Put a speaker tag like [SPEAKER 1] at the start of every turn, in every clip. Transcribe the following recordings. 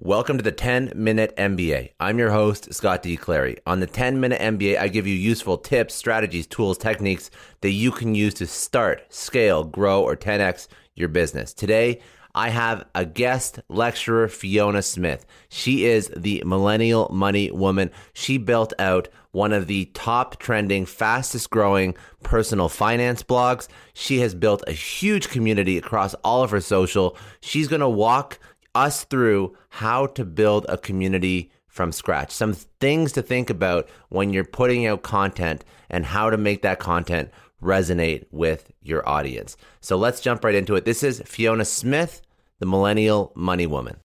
[SPEAKER 1] Welcome to the 10 Minute MBA. I'm your host, Scott D. Clary. On the 10 Minute MBA, I give you useful tips, strategies, tools, techniques that you can use to start, scale, grow, or 10x your business. Today, I have a guest lecturer, Fiona Smith. She is the millennial money woman. She built out one of the top trending, fastest growing personal finance blogs. She has built a huge community across all of her social. She's going to walk us through how to build a community from scratch. Some things to think about when you're putting out content and how to make that content resonate with your audience. So let's jump right into it. This is Fiona Smith, the Millennial Money Woman.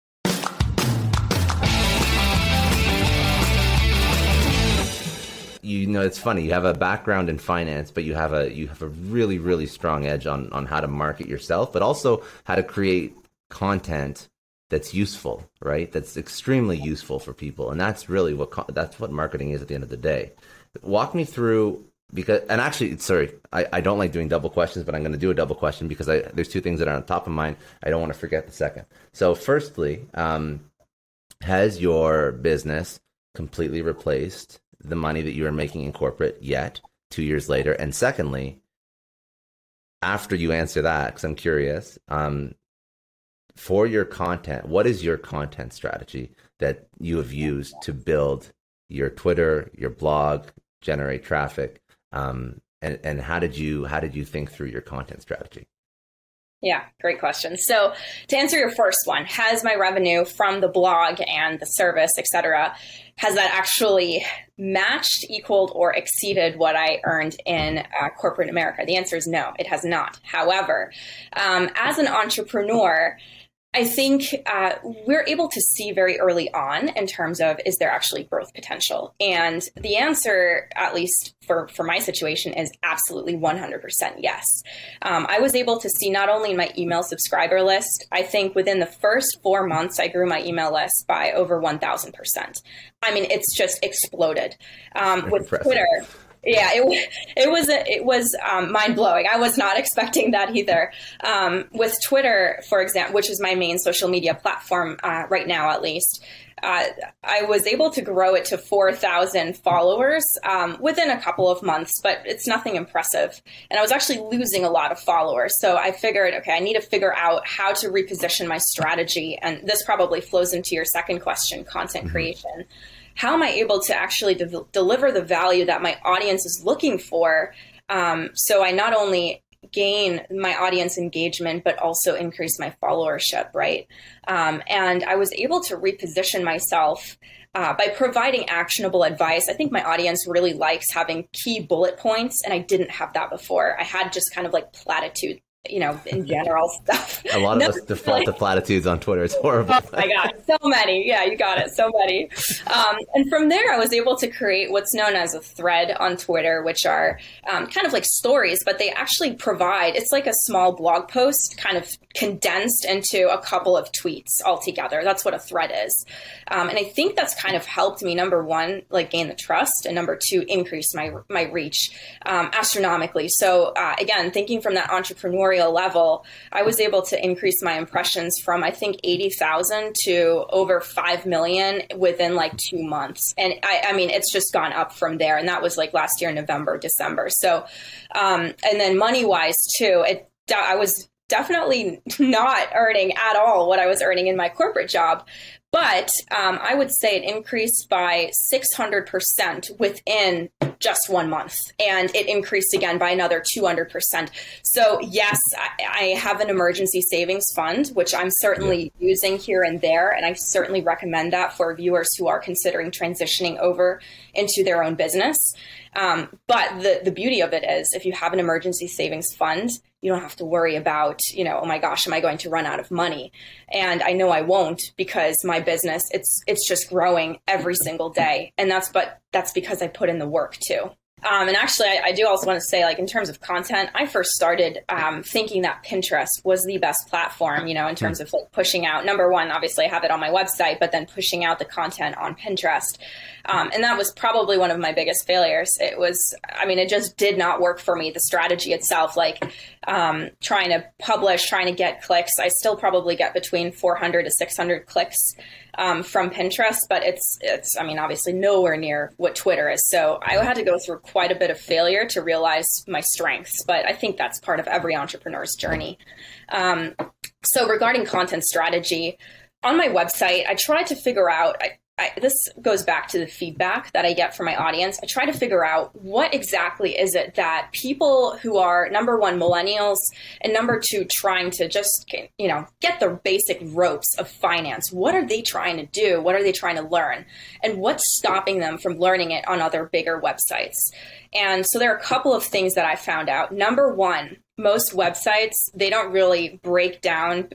[SPEAKER 1] You know, it's funny. You have a background in finance, but you have a you have a really really strong edge on on how to market yourself, but also how to create content that's useful, right? That's extremely useful for people, and that's really what that's what marketing is at the end of the day. Walk me through because, and actually, sorry, I, I don't like doing double questions, but I'm going to do a double question because I, there's two things that are on top of mind. I don't want to forget the second. So, firstly, um, has your business completely replaced the money that you are making in corporate yet? Two years later, and secondly, after you answer that, because I'm curious, um, for your content, what is your content strategy that you have used to build your Twitter, your blog, generate traffic? Um, and, and how did you how did you think through your content strategy?
[SPEAKER 2] Yeah, great question. So to answer your first one, has my revenue from the blog and the service, et cetera, has that actually matched, equaled, or exceeded what I earned in uh, corporate America? The answer is no, it has not. However, um, as an entrepreneur, I think uh, we're able to see very early on in terms of is there actually growth potential? And the answer, at least for, for my situation, is absolutely 100% yes. Um, I was able to see not only in my email subscriber list, I think within the first four months, I grew my email list by over 1,000%. I mean, it's just exploded. Um, with impressive. Twitter, yeah, it it was a, it was um, mind blowing. I was not expecting that either. Um, with Twitter, for example, which is my main social media platform uh, right now, at least, uh, I was able to grow it to four thousand followers um, within a couple of months, but it's nothing impressive. And I was actually losing a lot of followers, so I figured, okay, I need to figure out how to reposition my strategy. And this probably flows into your second question: content mm-hmm. creation how am I able to actually de- deliver the value that my audience is looking for? Um, so I not only gain my audience engagement, but also increase my followership, right? Um, and I was able to reposition myself uh, by providing actionable advice. I think my audience really likes having key bullet points, and I didn't have that before. I had just kind of like platitude you know, in general stuff.
[SPEAKER 1] A lot of us default to platitudes on Twitter. It's horrible. Oh
[SPEAKER 2] my God. So many. Yeah, you got it. So many. Um, and from there, I was able to create what's known as a thread on Twitter, which are um, kind of like stories, but they actually provide, it's like a small blog post kind of condensed into a couple of tweets altogether. That's what a thread is. Um, and I think that's kind of helped me, number one, like gain the trust, and number two, increase my, my reach um, astronomically. So uh, again, thinking from that entrepreneur level, I was able to increase my impressions from I think 80,000 to over 5 million within like 2 months. And I, I mean it's just gone up from there and that was like last year November, December. So um, and then money wise too, it I was definitely not earning at all what I was earning in my corporate job. But um, I would say it increased by 600% within just one month. And it increased again by another 200%. So, yes, I, I have an emergency savings fund, which I'm certainly yeah. using here and there. And I certainly recommend that for viewers who are considering transitioning over into their own business. Um, but the, the beauty of it is if you have an emergency savings fund, you don't have to worry about, you know, oh my gosh, am I going to run out of money? And I know I won't because my business, it's it's just growing every single day. And that's but that's because I put in the work too. Um, and actually, I, I, do also want to say, like in terms of content, I first started um, thinking that Pinterest was the best platform. You know, in terms of like pushing out. Number one, obviously, I have it on my website, but then pushing out the content on Pinterest, um, and that was probably one of my biggest failures. It was, I mean, it just did not work for me. The strategy itself, like um, trying to publish, trying to get clicks, I still probably get between 400 to 600 clicks um, from Pinterest, but it's it's I mean obviously nowhere near what Twitter is. So I had to go through quite a bit of failure to realize my strengths. But I think that's part of every entrepreneur's journey. Um, so regarding content strategy. On my website, I tried to figure out. I, I, this goes back to the feedback that I get from my audience. I try to figure out what exactly is it that people who are number one millennials and number two trying to just you know get the basic ropes of finance. What are they trying to do? What are they trying to learn? And what's stopping them from learning it on other bigger websites? And so there are a couple of things that I found out. Number one, most websites they don't really break down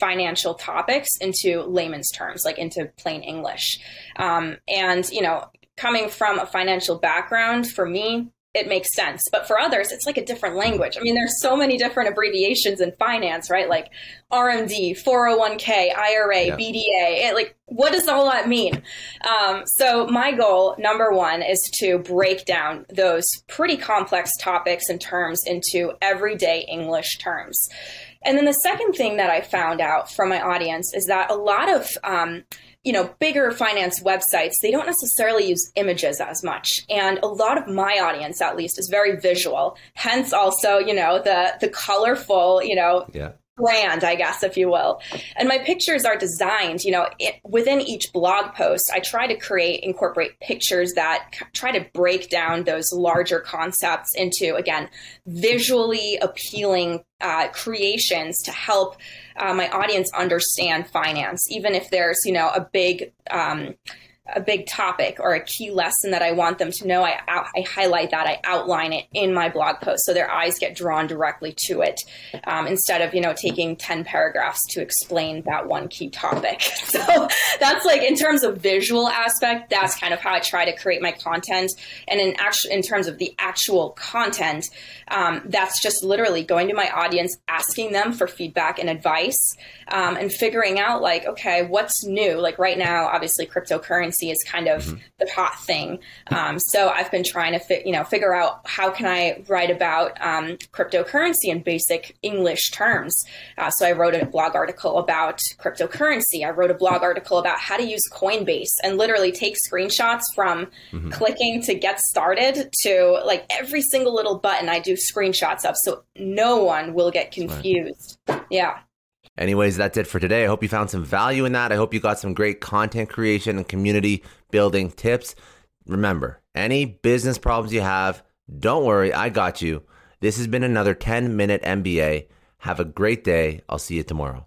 [SPEAKER 2] financial topics into layman's terms, like into plain English. Um, and, you know, coming from a financial background, for me, it makes sense. But for others, it's like a different language. I mean, there's so many different abbreviations in finance, right? Like RMD, 401k, IRA, yeah. BDA. It, like, what does all that mean? Um, so, my goal, number one, is to break down those pretty complex topics and terms into everyday English terms. And then the second thing that I found out from my audience is that a lot of um, you know bigger finance websites they don't necessarily use images as much. And a lot of my audience at least is very visual. Hence also you know the the colorful you know yeah brand, I guess, if you will. And my pictures are designed, you know, it, within each blog post, I try to create, incorporate pictures that c- try to break down those larger concepts into, again, visually appealing uh, creations to help uh, my audience understand finance, even if there's, you know, a big, um, a big topic or a key lesson that I want them to know, I, I highlight that, I outline it in my blog post so their eyes get drawn directly to it um, instead of, you know, taking 10 paragraphs to explain that one key topic. So that's like in terms of visual aspect, that's kind of how I try to create my content. And in actual, in terms of the actual content, um, that's just literally going to my audience, asking them for feedback and advice um, and figuring out like, okay, what's new? Like right now, obviously cryptocurrency currency is kind of mm-hmm. the hot thing. Um, so I've been trying to fi- you know figure out how can I write about um, cryptocurrency in basic English terms. Uh, so I wrote a blog article about cryptocurrency. I wrote a blog article about how to use Coinbase and literally take screenshots from mm-hmm. clicking to get started to like every single little button I do screenshots of, so no one will get confused. Yeah.
[SPEAKER 1] Anyways, that's it for today. I hope you found some value in that. I hope you got some great content creation and community building tips. Remember, any business problems you have, don't worry, I got you. This has been another 10 minute MBA. Have a great day. I'll see you tomorrow.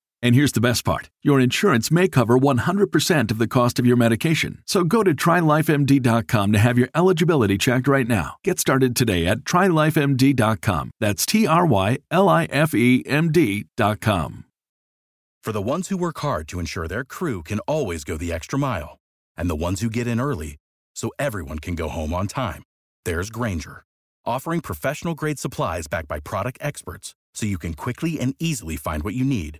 [SPEAKER 3] And here's the best part your insurance may cover 100% of the cost of your medication. So go to trylifemd.com to have your eligibility checked right now. Get started today at trylifemd.com. That's T R Y L I F E M D.com.
[SPEAKER 4] For the ones who work hard to ensure their crew can always go the extra mile, and the ones who get in early so everyone can go home on time, there's Grainger, offering professional grade supplies backed by product experts so you can quickly and easily find what you need.